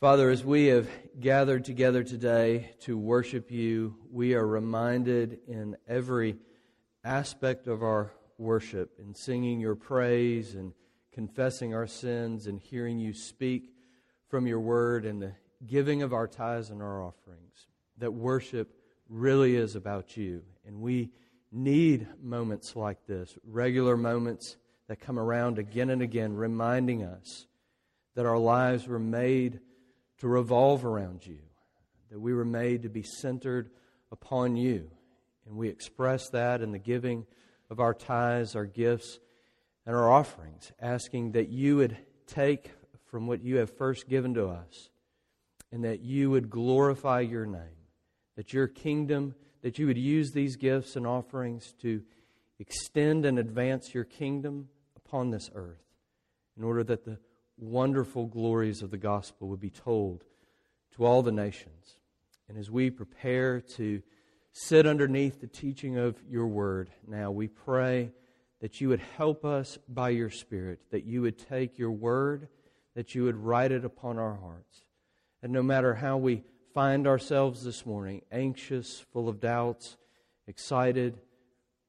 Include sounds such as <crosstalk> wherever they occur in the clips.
Father, as we have gathered together today to worship you, we are reminded in every aspect of our worship, in singing your praise and confessing our sins and hearing you speak from your word and the giving of our tithes and our offerings, that worship really is about you. And we need moments like this, regular moments that come around again and again, reminding us that our lives were made to revolve around you, that we were made to be centered upon you. And we express that in the giving of our tithes, our gifts, and our offerings, asking that you would take from what you have first given to us and that you would glorify your name, that your kingdom, that you would use these gifts and offerings to extend and advance your kingdom upon this earth in order that the wonderful glories of the gospel would be told to all the nations. And as we prepare to sit underneath the teaching of your word now, we pray that you would help us by your Spirit, that you would take your word, that you would write it upon our hearts. And no matter how we find ourselves this morning, anxious, full of doubts, excited,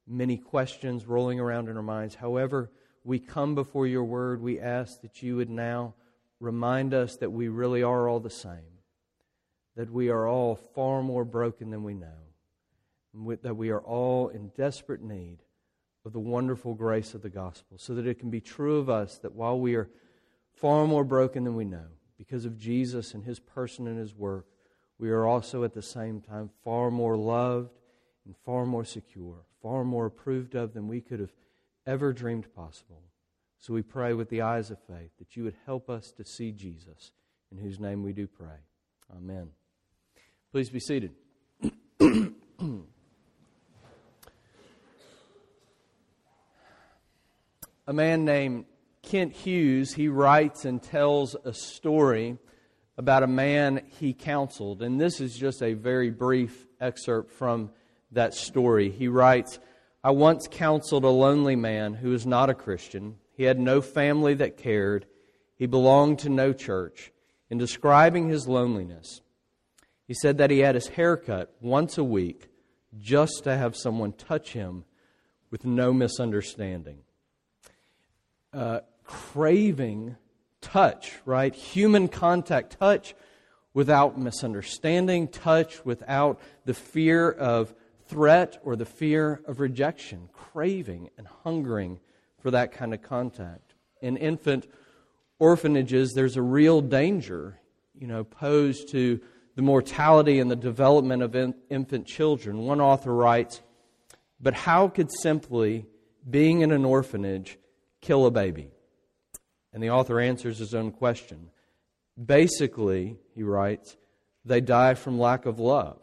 many questions rolling around in our minds, however, we come before your word, we ask that you would now remind us that we really are all the same, that we are all far more broken than we know, that we are all in desperate need of the wonderful grace of the gospel, so that it can be true of us that while we are far more broken than we know, because of Jesus and his person and his work, we are also at the same time far more loved and far more secure, far more approved of than we could have ever dreamed possible. So we pray with the eyes of faith that you would help us to see Jesus, in whose name we do pray. Amen. Please be seated. <clears throat> a man named Kent Hughes, he writes and tells a story about a man he counseled. And this is just a very brief excerpt from that story. He writes, I once counseled a lonely man who was not a Christian. He had no family that cared. He belonged to no church. In describing his loneliness, he said that he had his hair cut once a week just to have someone touch him with no misunderstanding. Uh, craving touch, right? Human contact, touch without misunderstanding, touch without the fear of threat or the fear of rejection, craving and hungering for that kind of contact. In infant orphanages, there's a real danger, you know, posed to the mortality and the development of in, infant children. One author writes, But how could simply being in an orphanage kill a baby? And the author answers his own question. Basically, he writes, they die from lack of love.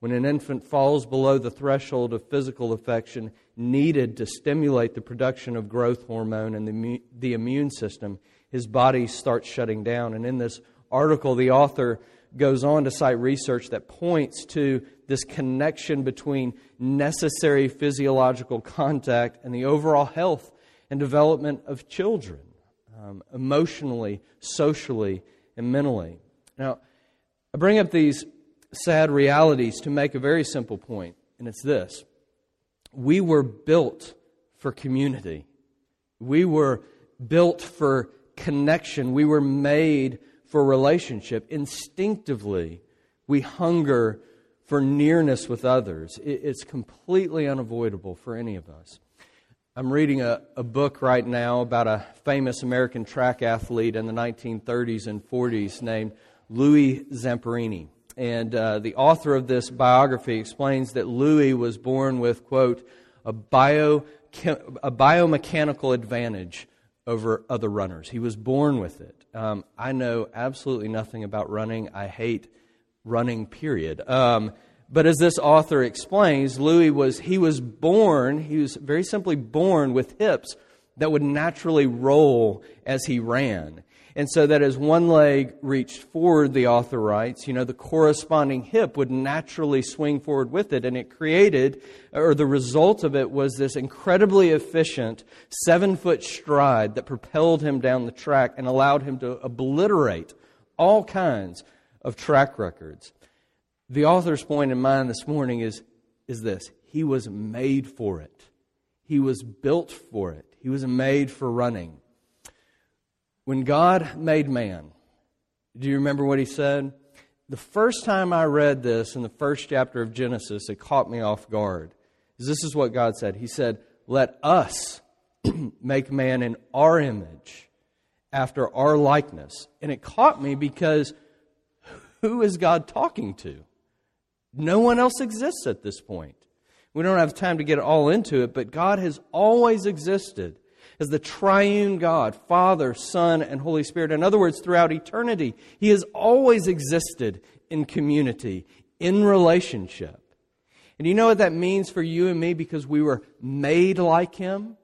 When an infant falls below the threshold of physical affection needed to stimulate the production of growth hormone and the, the immune system, his body starts shutting down. And in this article, the author goes on to cite research that points to this connection between necessary physiological contact and the overall health and development of children, um, emotionally, socially, and mentally. Now, I bring up these sad realities to make a very simple point, and it's this we were built for community, we were built for connection, we were made for relationship. Instinctively, we hunger for nearness with others. It's completely unavoidable for any of us. I'm reading a, a, book right now about a famous American track athlete in the 1930s and 40s named Louis Zamperini. And uh, the author of this biography explains that Louis was born with, quote, a, bio, a biomechanical advantage over other runners. He was born with it. Um, I know absolutely nothing about running. I hate running, period. Um, but as this author explains, Louis was, he was born, he was very simply born with hips that would naturally roll as he ran. And so that as one leg reached forward, the author writes, you know, the corresponding hip would naturally swing forward with it. And it created, or the result of it was this incredibly efficient seven foot stride that propelled him down the track and allowed him to obliterate all kinds of track records. The author's point in mind this morning is, is this He was made for it, He was built for it, He was made for running. When God made man, do you remember what He said? The first time I read this in the first chapter of Genesis, it caught me off guard. This is what God said. He said, Let us <clears throat> make man in our image, after our likeness. And it caught me because who is God talking to? No one else exists at this point. We don't have time to get all into it, but God has always existed as the triune God, Father, Son, and Holy Spirit. In other words, throughout eternity, He has always existed in community, in relationship. And you know what that means for you and me because we were made like Him?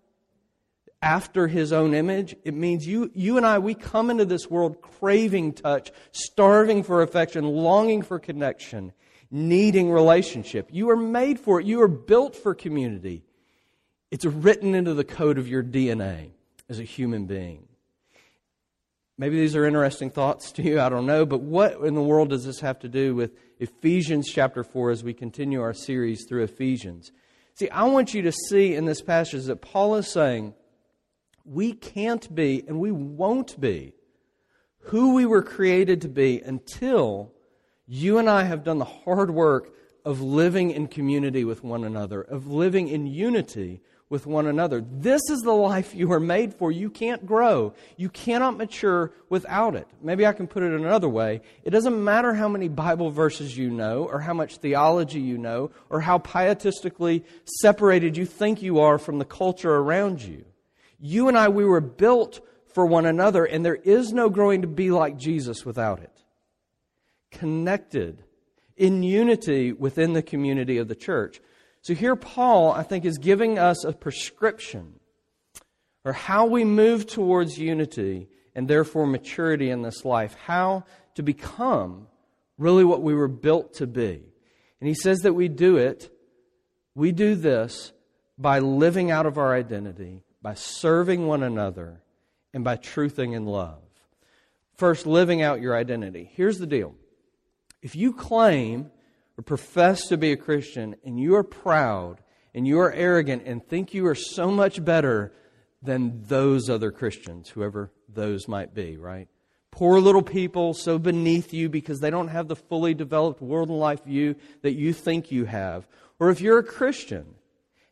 after his own image, it means you, you and I, we come into this world craving touch, starving for affection, longing for connection, needing relationship. You are made for it. You are built for community. It's written into the code of your DNA as a human being. Maybe these are interesting thoughts to you, I don't know, but what in the world does this have to do with Ephesians chapter 4 as we continue our series through Ephesians? See, I want you to see in this passage that Paul is saying, we can't be and we won't be who we were created to be until you and I have done the hard work of living in community with one another, of living in unity with one another. This is the life you are made for. You can't grow. You cannot mature without it. Maybe I can put it another way. It doesn't matter how many Bible verses you know, or how much theology you know, or how pietistically separated you think you are from the culture around you. You and I, we were built for one another, and there is no growing to be like Jesus without it. Connected in unity within the community of the church. So here, Paul, I think, is giving us a prescription or how we move towards unity and therefore maturity in this life, how to become really what we were built to be. And he says that we do it, we do this by living out of our identity by serving one another and by truthing in love. First, living out your identity. Here's the deal if you claim or profess to be a Christian and you are proud and you are arrogant and think you are so much better than those other Christians, whoever those might be, right? Poor little people so beneath you because they don't have the fully developed world and life view that you think you have. Or if you're a Christian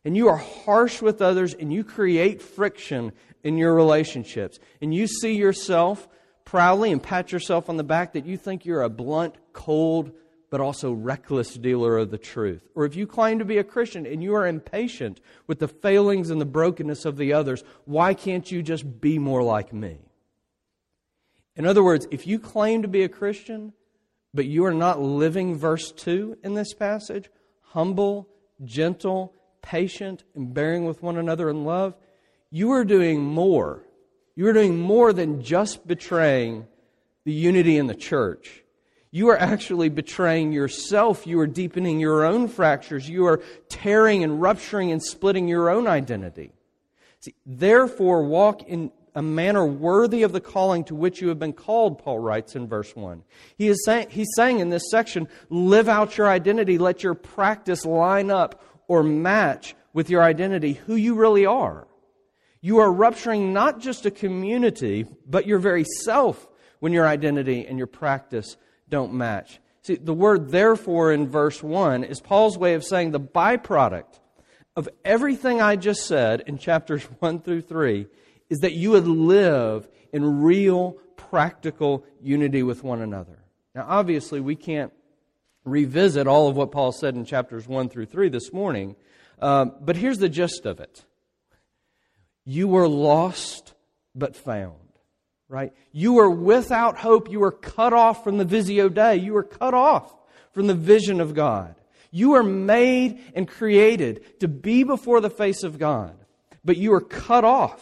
and you are harsh with others and you create friction in your relationships and you see yourself proudly and pat yourself on the back that you think you're a blunt, cold, but also reckless dealer of the truth. Or if you claim to be a Christian and you are impatient with the failings and the brokenness of the others, why can't you just be more like me? In other words, if you claim to be a Christian, but you are not living verse 2 in this passage, humble, gentle, patient, and bearing with one another in love, you are doing more. You are doing more than just betraying the unity in the church. You are actually betraying yourself. You are deepening your own fractures. You are tearing and rupturing and splitting your own identity. See, therefore, walk in a manner worthy of the calling to which you have been called, Paul writes in verse 1. He is saying, he's saying in this section, live out your identity. Let your practice line up or match with your identity who you really are. You are rupturing not just a community, but your very self when your identity and your practice don't match. See, the word therefore in verse 1 is Paul's way of saying the byproduct of everything I just said in chapters <laughs> 1 through 3 is that you would live in real, practical unity with one another. Now, obviously, we can't revisit all of what Paul said in chapters 1 through 3 this morning, um, but here's the gist of it. You were lost but found, right? You were without hope. You were cut off from the Visio Dei. You were cut off from the vision of God. You were made and created to be before the face of God, but you were cut off.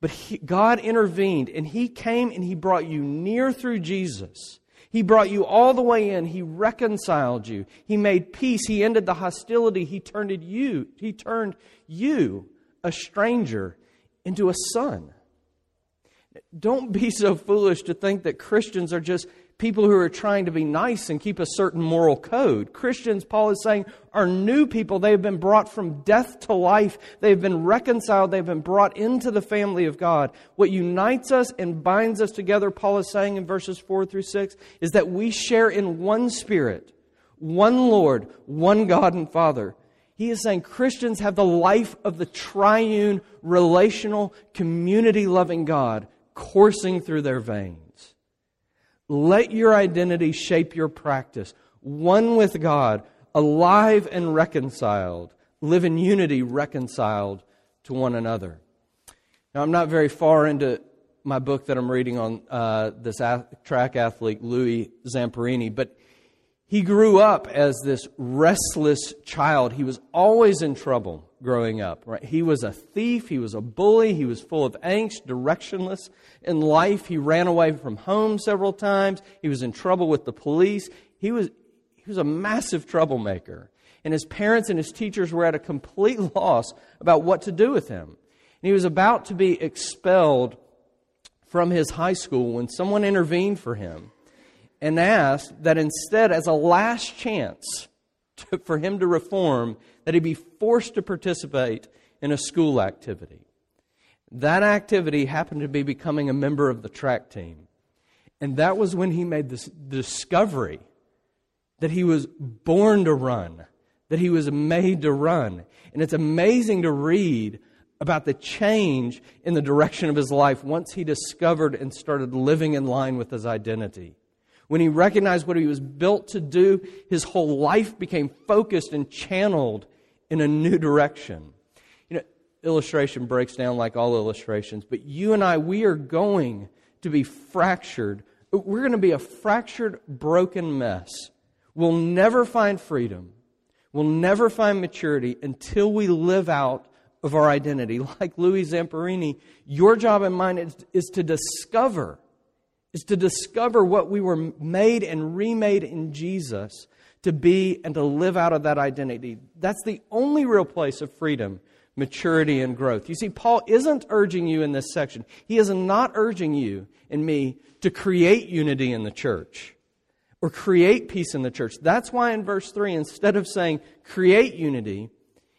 But he, God intervened and He came and He brought you near through Jesus he brought you all the way in. He reconciled you. He made peace. He ended the hostility. He turned you, he turned you, a stranger, into a son. Don't be so foolish to think that Christians are just people who are trying to be nice and keep a certain moral code. Christians, Paul is saying, are new people. They have been brought from death to life. They've been reconciled. They've been brought into the family of God. What unites us and binds us together, Paul is saying in verses 4 through 6, is that we share in one Spirit, one Lord, one God and Father. He is saying Christians have the life of the triune, relational, community loving God coursing through their veins. Let your identity shape your practice. One with God, alive and reconciled. Live in unity, reconciled to one another. Now, I'm not very far into my book that I'm reading on uh, this track athlete, Louis Zamperini, but he grew up as this restless child. He was always in trouble growing up. Right? He was a thief, he was a bully, he was full of angst, directionless in life. He ran away from home several times. He was in trouble with the police. He was he was a massive troublemaker. And his parents and his teachers were at a complete <laughs> loss about what to do with him. And he was about to be expelled from his high school when someone intervened for him and asked that instead, as a last chance <laughs> to, for him to reform, that he'd be forced to participate in a school activity. That activity happened to be becoming a member of the track team. And that was when he made this discovery that he was born to run, that he was made to run. And it's amazing to read about the change in the direction of his life once he discovered and started living in line with his identity. When he recognized what he was built to do, his whole life became focused and channeled in a new direction. You know, illustration breaks down like all illustrations, but you and I, we are going to be fractured. We're going to be a fractured, broken mess. We'll never find freedom. We'll never find maturity until we live out of our identity. <laughs> Like Louis Zamperini, your job and mine is, is to discover is to discover what we were made and remade in Jesus to be and to live out of that identity. That's the only real place of freedom, maturity, and growth. You see, Paul isn't urging you in this section. He is not urging you and me to create unity in the church or create peace in the church. That's why in verse 3, instead of saying create unity,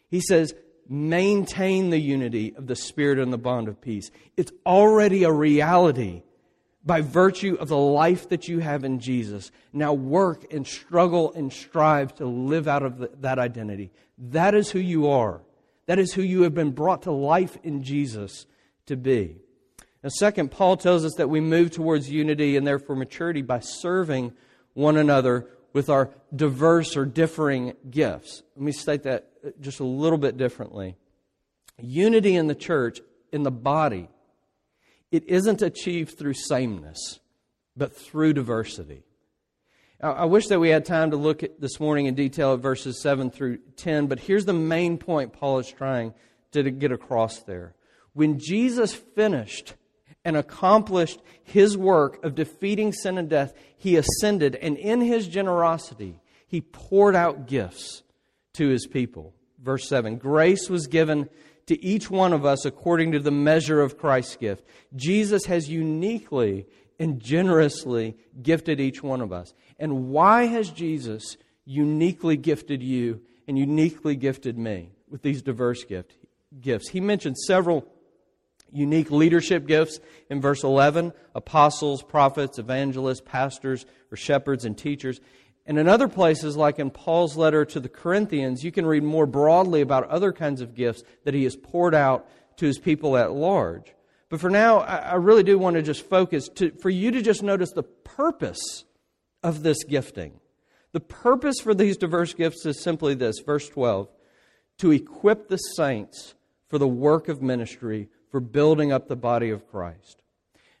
he says maintain the unity of the Spirit and the bond of peace. It's already a reality by virtue of the life that you have in Jesus. Now work and struggle and strive to live out of the, that identity. That is who you are. That is who you have been brought to life in Jesus to be. Now, second, Paul tells us that we move towards unity and therefore maturity by serving one another with our diverse or differing gifts. Let me state that just a little bit differently. Unity in the church, in the body, it isn't achieved through sameness, but through diversity. I wish that we had time to look at this morning in detail at verses 7 through 10, but here's the main point Paul is trying to get across there. When Jesus finished and accomplished his work of defeating sin and death, he ascended, and in his generosity, he poured out gifts to his people. Verse 7 Grace was given to each one of us according to the measure of Christ's gift. Jesus has uniquely and generously gifted each one of us. And why has Jesus uniquely gifted you and uniquely gifted me with these diverse gift, gifts? He mentioned several unique leadership gifts in verse 11 apostles, prophets, evangelists, pastors, or shepherds and teachers. And in other places, like in Paul's letter to the Corinthians, you can read more broadly about other kinds of gifts that he has poured out to his people at large. But for now, I really do want to just focus to, for you to just notice the purpose of this gifting. The purpose for these diverse gifts is simply this verse 12 to equip the saints for the work of ministry, for building up the body of Christ.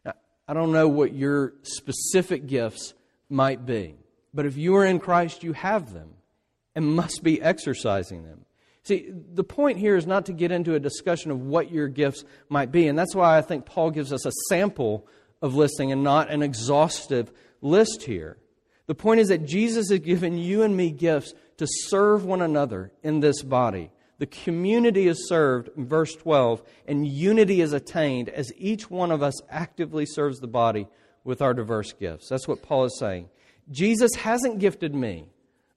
Now, I don't know what your specific gifts might be. But if you are in Christ, you have them and must be exercising them. See, the point here is not to get into a discussion of what your gifts might be. And that's why I think Paul gives us a sample of listing and not an exhaustive list here. The point is that Jesus has given you and me gifts to serve one another in this body. the community is served in verse 12, and unity is attained as each one of us actively serves the body with our diverse gifts. That's what Paul is saying. Jesus hasn't gifted me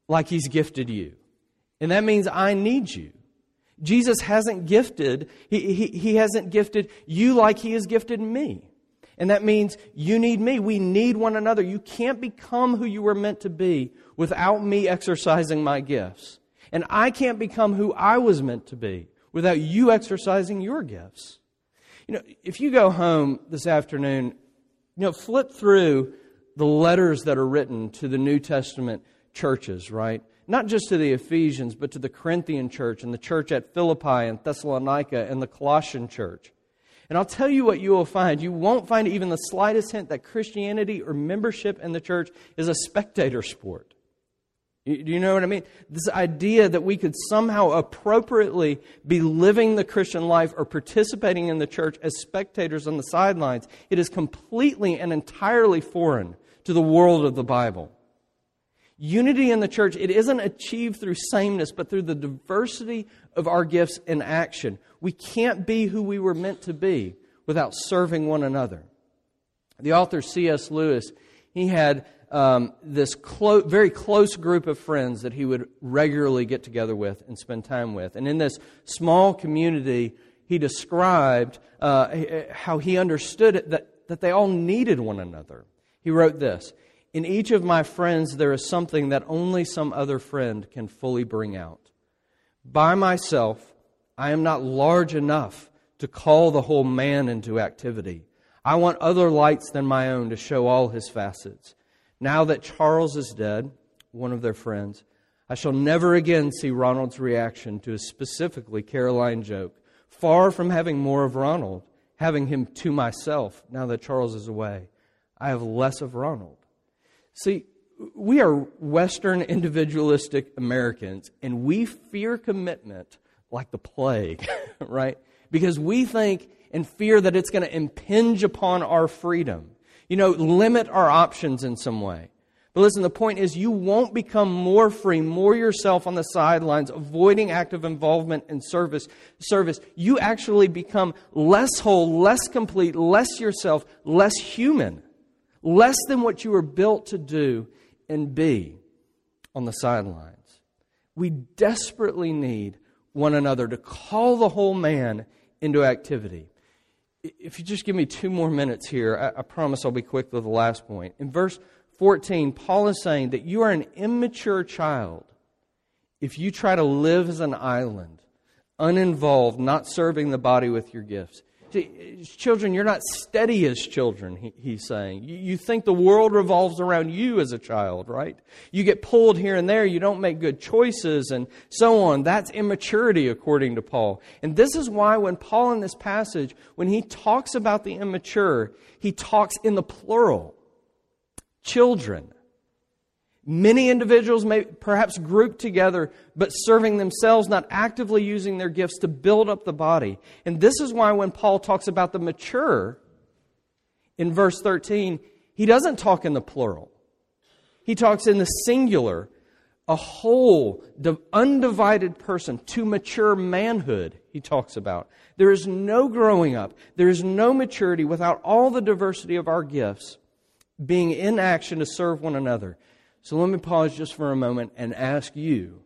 like he's gifted you. And that means I need you. Jesus hasn't gifted, he, he, he hasn't gifted you like he has gifted me. And that means you need me. We need one another. You can't become who you were meant to be without me exercising my gifts. And I can't become who I was meant to be without you exercising your gifts. You know, if you go home this afternoon, you know, flip through the letters that are written to the New Testament churches, right? Not just to the Ephesians, but to the Corinthian church and the church at Philippi and Thessalonica and the Colossian church. And I'll tell you what you will find. You won't find even the slightest hint that Christianity or membership in the church is a spectator sport. Do you know what I mean? This idea that we could somehow appropriately be living the Christian life or participating in the church as spectators on the sidelines, it is completely and entirely foreign to the world of the Bible. Unity in the church, it isn't achieved through sameness, but through the diversity of our gifts in action. We can't be who we were meant to be without serving one another. The author C.S. Lewis, he had um, this clo- very close group of friends that he would regularly get together with and spend time with. And in this small community, he described uh, how he understood that, that they all needed one another. He wrote this in each of my friends, there is something that only some other friend can fully bring out. By myself, I am not large enough to call the whole man into activity. I want other lights than my own to show all his facets. Now that Charles is dead, one of their friends, I shall never again see Ronald's reaction to a specifically Caroline joke. Far from having more of Ronald, having him to myself now that Charles is away, I have less of Ronald. See, we are Western individualistic Americans, and we fear commitment like the plague, <laughs> right? Because we think and fear that it's going to impinge upon our freedom, you know, limit our options in some way. But listen, the point is you won't become more free, more yourself on the sidelines, avoiding active involvement in service. Service. You actually become less whole, less complete, less yourself, less human less than what you were built to do and be on the sidelines. We desperately need one another to call the whole man into activity. If you just give me two more minutes here, I, I promise I'll be quick with the last point. In verse 14, Paul is saying that you are an immature child if you try to live as an island, uninvolved, not serving the body with your gifts. See, children, you're not steady as children, he, he's saying. You, you think the world revolves around you as a child, right? You get pulled here and there, you don't make good choices, and so on. That's immaturity, according to Paul. And this is why, when Paul in this passage, when he talks about the immature, he talks in the plural children. Many individuals may perhaps group together, but serving themselves, not actively using their gifts to build up the body. And this is why when Paul talks about the mature in verse 13, he doesn't talk in the plural. He talks in the singular, a whole, undivided person to mature manhood, he talks about. There is no growing up, there is no maturity without all the diversity of our gifts being in action to serve one another. So let me pause just for a moment and ask you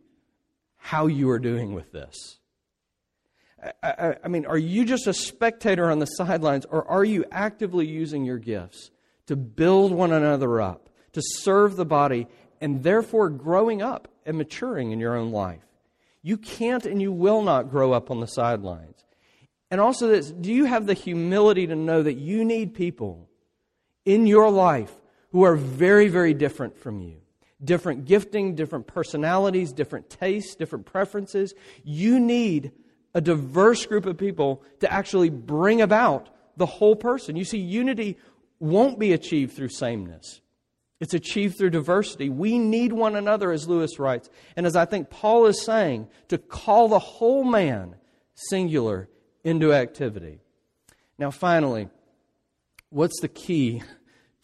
how you are doing with this. I, I, I, mean, are you just a spectator on the sidelines, or are you actively using your gifts to build one another up, to serve the body, and therefore growing up and maturing in your own life? You can't and you will not grow up on the sidelines. And also, this do you have the humility to know that you need people in your life who are very, very different from you? Different gifting, different personalities, different tastes, different preferences. You need a diverse group of people to actually bring about the whole person. You see, unity won't be achieved through sameness. It's achieved through diversity. We need one another, as Lewis writes. And as I think Paul is saying, to call the whole man, singular, into activity. Now, finally, what's the key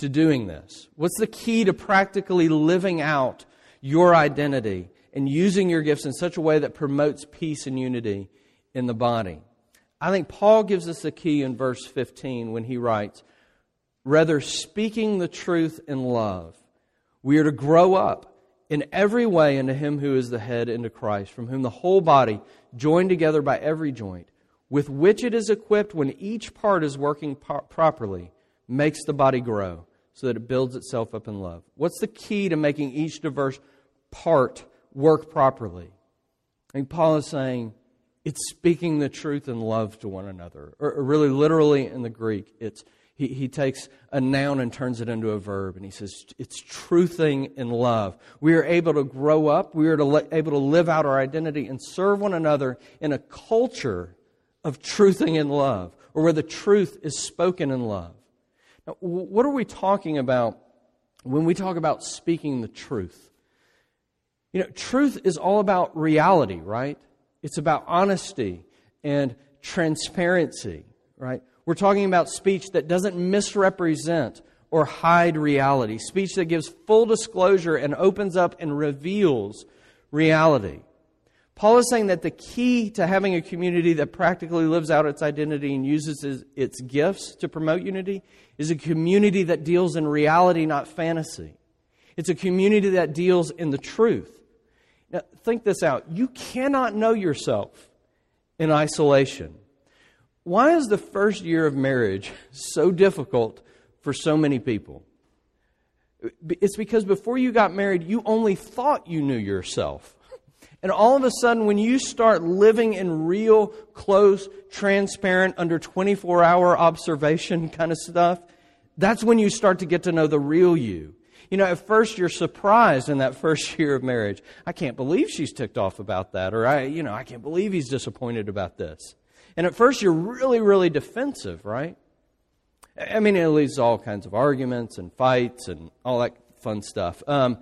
to doing this? What's the key to practically living out your identity and using your gifts in such a way that promotes peace and unity in the body. I think Paul gives us the key in verse 15 when he writes, Rather, speaking the truth in love, we are to grow up in every way into Him who is the head, into Christ, from whom the whole body, joined together by every joint, with which it is equipped when each part is working properly, makes the body grow so that it builds itself up in love. What's the key to making each diverse part work properly? I think Paul is saying it's speaking the truth in love to one another. Or, really, literally in the Greek, it's he, he takes a noun and turns it into a verb, and he says it's truthing in love. We are able to grow up, we are to le- able to live out our identity and serve one another in a culture of truthing in love, or where the truth is spoken in love. Now, what are we talking about when we talk about speaking the truth? You know, truth is all about reality, right? It's about honesty and transparency, right? We're talking about speech that doesn't misrepresent or hide reality, speech that gives full disclosure and opens up and reveals reality. Paul is saying that the key to having a community that practically lives out its identity and uses its gifts to promote unity is a community that deals in reality, not fantasy. It's a community that deals in the truth. Now, think this out. You cannot know yourself in isolation. Why is the first year of marriage so difficult for so many people? It's because before you got married, you only thought you knew yourself. And all of a sudden, when you start living in real, close, transparent, under 24 hour observation <laughs> kind of stuff, that's when you start to get to know the real you. You know, at first you're surprised in that <laughs> first year of marriage. I can't believe she's ticked off about that, or I, you know, I can't believe he's disappointed about this. And at first you're really, really defensive, right? I mean, it leads to all kinds of arguments and fights and all that fun stuff. Um,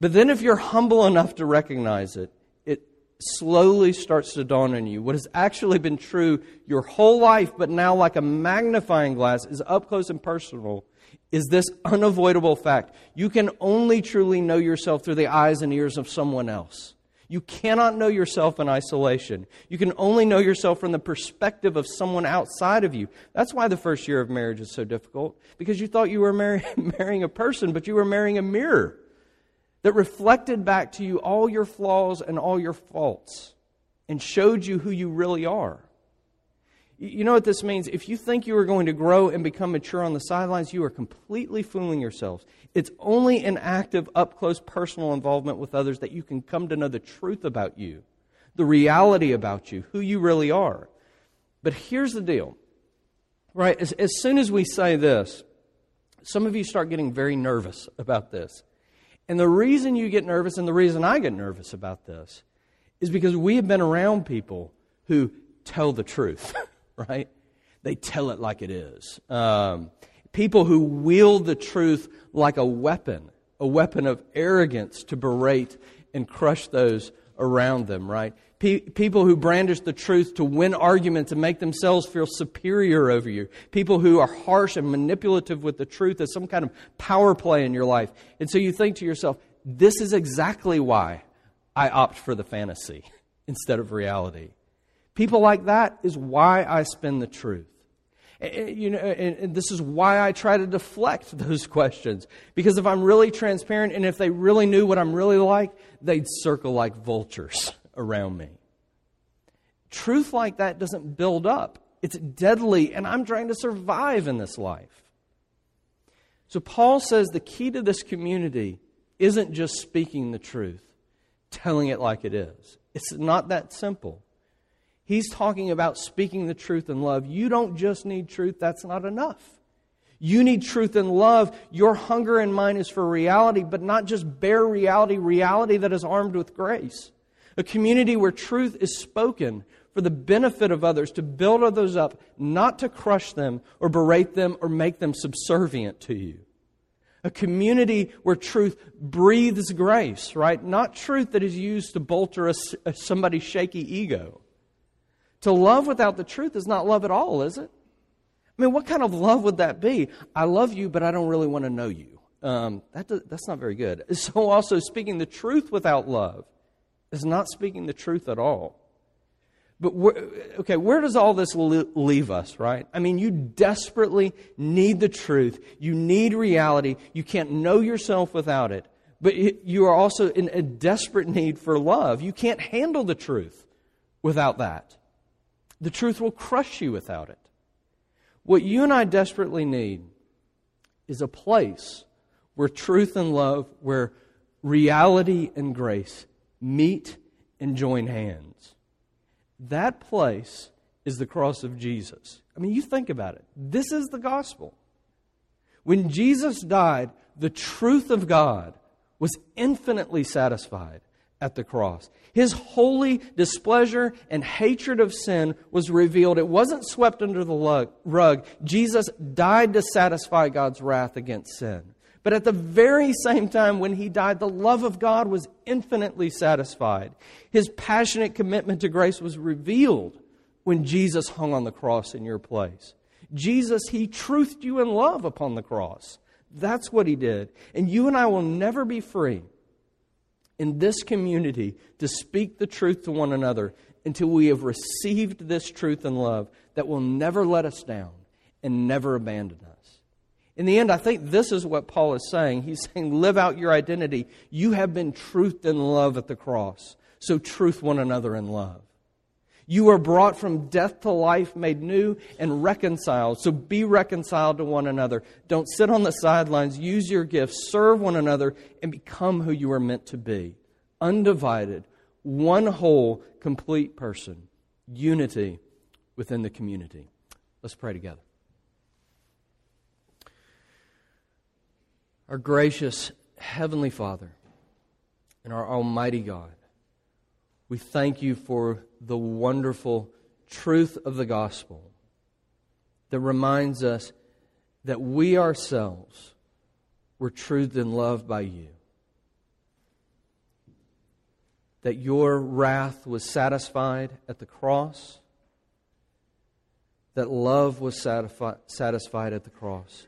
but then, if you're humble enough to recognize it, it slowly starts to dawn on you. What has actually been true your whole life, but now, like a magnifying glass, is up close and personal, is this unavoidable fact. You can only truly know yourself through the eyes and ears of someone else. You cannot know yourself in isolation. You can only know yourself from the perspective of someone outside of you. That's why the first year of marriage is so difficult, because you thought you were marry- <laughs> marrying a person, but you were marrying a mirror that reflected back to you all your flaws and all your faults and showed you who you really are. You know what this means? If you think you are going to grow and become mature on the sidelines, you are completely fooling yourselves. It's only in active, up close personal involvement with others that you can come to know the truth about you, the reality about you, who you really are. But here's the deal, right? As, as soon as we say this, some of you start getting very nervous about this. And the reason you get nervous and the reason I get nervous about this is because we have been around people who tell the truth. <laughs> right? They tell it like it is. Um, people who wield the truth like a weapon, a weapon of arrogance to berate and crush those around them, right? Pe- people who brandish the truth to win arguments and make themselves feel superior over you. People who are harsh and manipulative with the truth as some kind of power play in your life. And so you think to yourself, this is exactly why I opt for the fantasy <laughs> instead of reality. People like that is why I spin the truth. You know, and this is why I try to deflect <laughs> those questions. Because if I'm really transparent and if they really knew what I'm really like, they'd circle like vultures <laughs> around me. Truth like that doesn't build up, it's deadly, and I'm trying to survive in this life. So, Paul says the key to this community isn't just speaking the truth, telling it like it is. It's not that simple. He's talking about speaking the truth in love. You don't just need truth, that's not enough. You need truth and love. Your hunger and mine is for reality, but not just bare reality, reality that is armed with grace. A community where truth is spoken for the benefit of others, to build others up, not to crush them or berate them or make them subservient to you. A community where truth breathes grace, right? Not truth that is used to bolster a, somebody's shaky ego. To love without the truth is not love at all, is it? I mean, what kind of love would that be? I love you, but I don't really want to know you. Um, that that's not very good. <laughs> So, also, speaking the truth without love is not speaking the truth at all. But okay, where does all this leave us, right? I mean, you desperately need the truth. You need reality. You can't know yourself without it. But you are also in a desperate need for love. You can't handle the truth without that. The truth will crush you without it. What you and I desperately need is a place where truth and love, where reality and grace meet and join hands. That place is the cross of Jesus. I mean, you think about it. This is the gospel. When Jesus died, the truth of God was infinitely satisfied at the cross. His holy displeasure and hatred of sin was revealed. It wasn't swept under the rug. Jesus died to satisfy God's wrath against sin. But at the very same time, when he died, the love of God was infinitely satisfied. His passionate commitment to grace was revealed when Jesus hung on the cross in your place. Jesus, he truthed you in love upon the cross. That's what he did. And you and I will never be free in this community to speak the truth to one another until we have received this truth and love that will never let us down and never abandon us. In the end, I think this is what Paul is saying. He's saying, Live out your identity. You have been truthed in love at the cross, so truth one another in love. You are brought from death to life, made new, and reconciled. So be reconciled to one another. Don't sit on the sidelines. Use your gifts. Serve one another and become who you are meant to be. Undivided, one whole, complete person. Unity within the community. Let's pray together. Our gracious Heavenly Father and our Almighty God, we thank you for the wonderful truth of the gospel that reminds us that we ourselves were truthed and loved by you. That your wrath was satisfied at the cross, that love was satisfied at the cross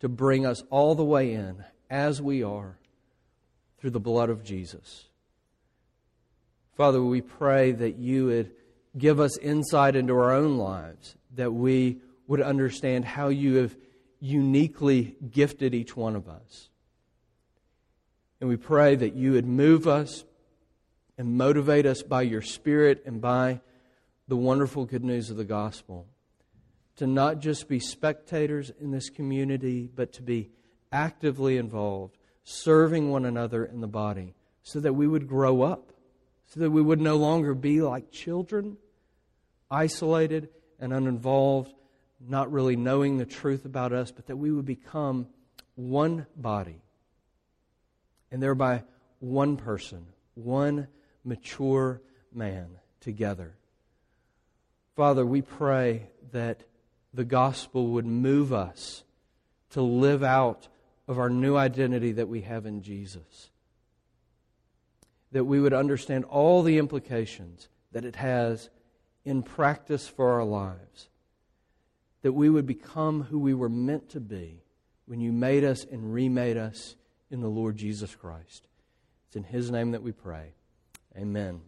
to bring us all the way in as we are through the blood of Jesus. Father, we pray that you would give us insight into our own lives, that we would understand how you have uniquely gifted each one of us. And we pray that you would move us and motivate us by your Spirit and by the wonderful good news of the gospel to not just be spectators in this community, but to be actively involved, serving one another in the body, so that we would grow up so that we would no longer be like children, isolated and uninvolved, not really knowing the truth about us, but that we would become one body and thereby one person, one mature man together. Father, we pray that the gospel would move us to live out of our new identity that we have in Jesus that we would understand all the implications that it has in practice for our lives. That we would become who we were meant to be when you made us and remade us in the Lord Jesus Christ. It's in His name that we pray. Amen.